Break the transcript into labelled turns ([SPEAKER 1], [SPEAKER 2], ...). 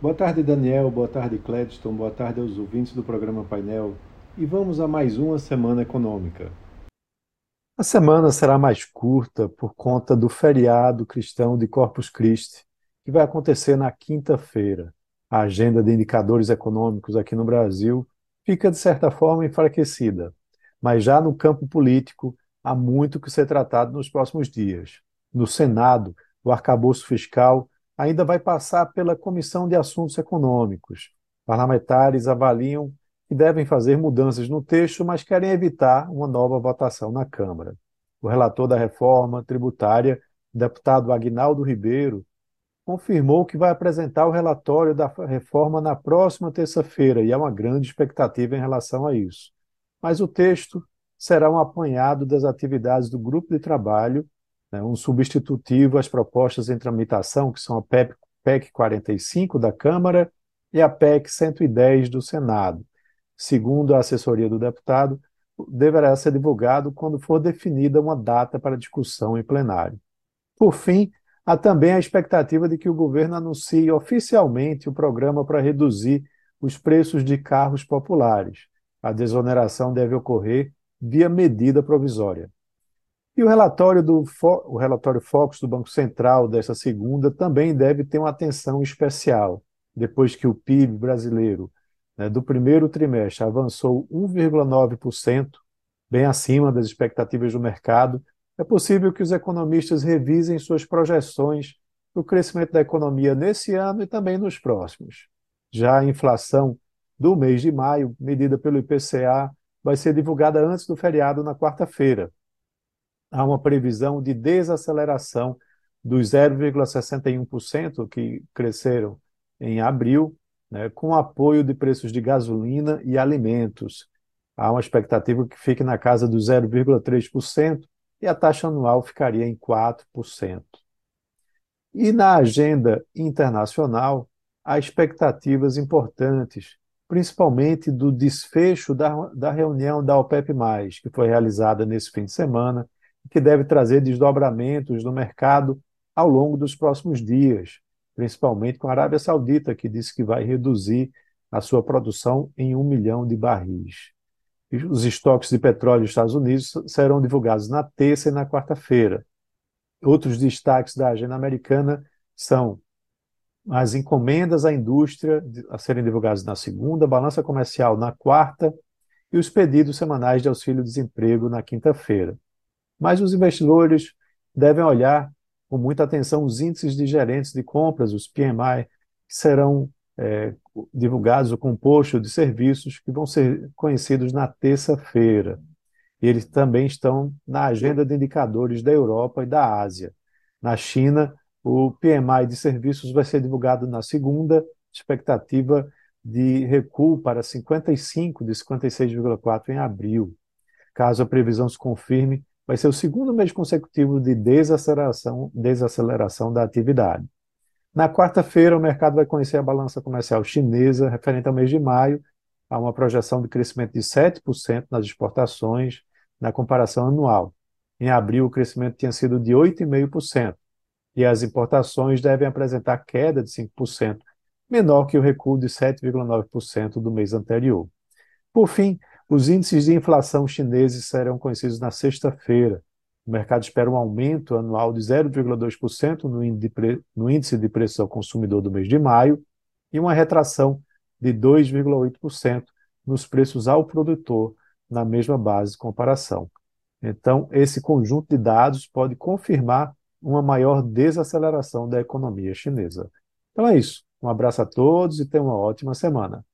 [SPEAKER 1] Boa tarde, Daniel. Boa tarde, Cledston. Boa tarde aos ouvintes do programa Painel. E vamos a mais uma semana econômica. A semana será mais curta por conta do feriado cristão de Corpus Christi, que vai acontecer na quinta-feira. A agenda de indicadores econômicos aqui no Brasil fica, de certa forma, enfraquecida. Mas já no campo político, há muito que ser tratado nos próximos dias. No Senado, o arcabouço fiscal ainda vai passar pela Comissão de Assuntos Econômicos. Parlamentares avaliam que devem fazer mudanças no texto, mas querem evitar uma nova votação na Câmara. O relator da reforma tributária, deputado Agnaldo Ribeiro, confirmou que vai apresentar o relatório da reforma na próxima terça-feira e há uma grande expectativa em relação a isso. Mas o texto será um apanhado das atividades do grupo de trabalho né, um substitutivo às propostas em tramitação, que são a PEC, PEC 45 da Câmara e a PEC 110 do Senado. Segundo a assessoria do deputado, deverá ser divulgado quando for definida uma data para discussão em plenário. Por fim, há também a expectativa de que o governo anuncie oficialmente o programa para reduzir os preços de carros populares. A desoneração deve ocorrer via medida provisória. E o relatório do o relatório Focus do Banco Central dessa segunda também deve ter uma atenção especial, depois que o PIB brasileiro né, do primeiro trimestre avançou 1,9%, bem acima das expectativas do mercado, é possível que os economistas revisem suas projeções para o crescimento da economia nesse ano e também nos próximos. Já a inflação do mês de maio, medida pelo IPCA, vai ser divulgada antes do feriado na quarta-feira há uma previsão de desaceleração dos 0,61% que cresceram em abril, né, com apoio de preços de gasolina e alimentos. Há uma expectativa que fique na casa dos 0,3% e a taxa anual ficaria em 4%. E na agenda internacional, há expectativas importantes, principalmente do desfecho da, da reunião da OPEP, que foi realizada nesse fim de semana, que deve trazer desdobramentos no mercado ao longo dos próximos dias, principalmente com a Arábia Saudita, que disse que vai reduzir a sua produção em um milhão de barris. Os estoques de petróleo dos Estados Unidos serão divulgados na terça e na quarta-feira. Outros destaques da agenda americana são as encomendas à indústria a serem divulgadas na segunda, balança comercial na quarta e os pedidos semanais de auxílio-desemprego na quinta-feira. Mas os investidores devem olhar com muita atenção os índices de gerentes de compras, os PMI, que serão é, divulgados, o composto de serviços, que vão ser conhecidos na terça-feira. Eles também estão na agenda de indicadores da Europa e da Ásia. Na China, o PMI de serviços vai ser divulgado na segunda, expectativa de recuo para 55, de 56,4 em abril. Caso a previsão se confirme, vai ser o segundo mês consecutivo de desaceleração, desaceleração da atividade. Na quarta-feira, o mercado vai conhecer a balança comercial chinesa referente ao mês de maio. Há uma projeção de crescimento de 7% nas exportações na comparação anual. Em abril, o crescimento tinha sido de 8,5%, e as importações devem apresentar queda de 5%, menor que o recuo de 7,9% do mês anterior. Por fim, os índices de inflação chineses serão conhecidos na sexta-feira. O mercado espera um aumento anual de 0,2% no índice de preços ao consumidor do mês de maio e uma retração de 2,8% nos preços ao produtor na mesma base de comparação. Então, esse conjunto de dados pode confirmar uma maior desaceleração da economia chinesa. Então é isso. Um abraço a todos e tenham uma ótima semana.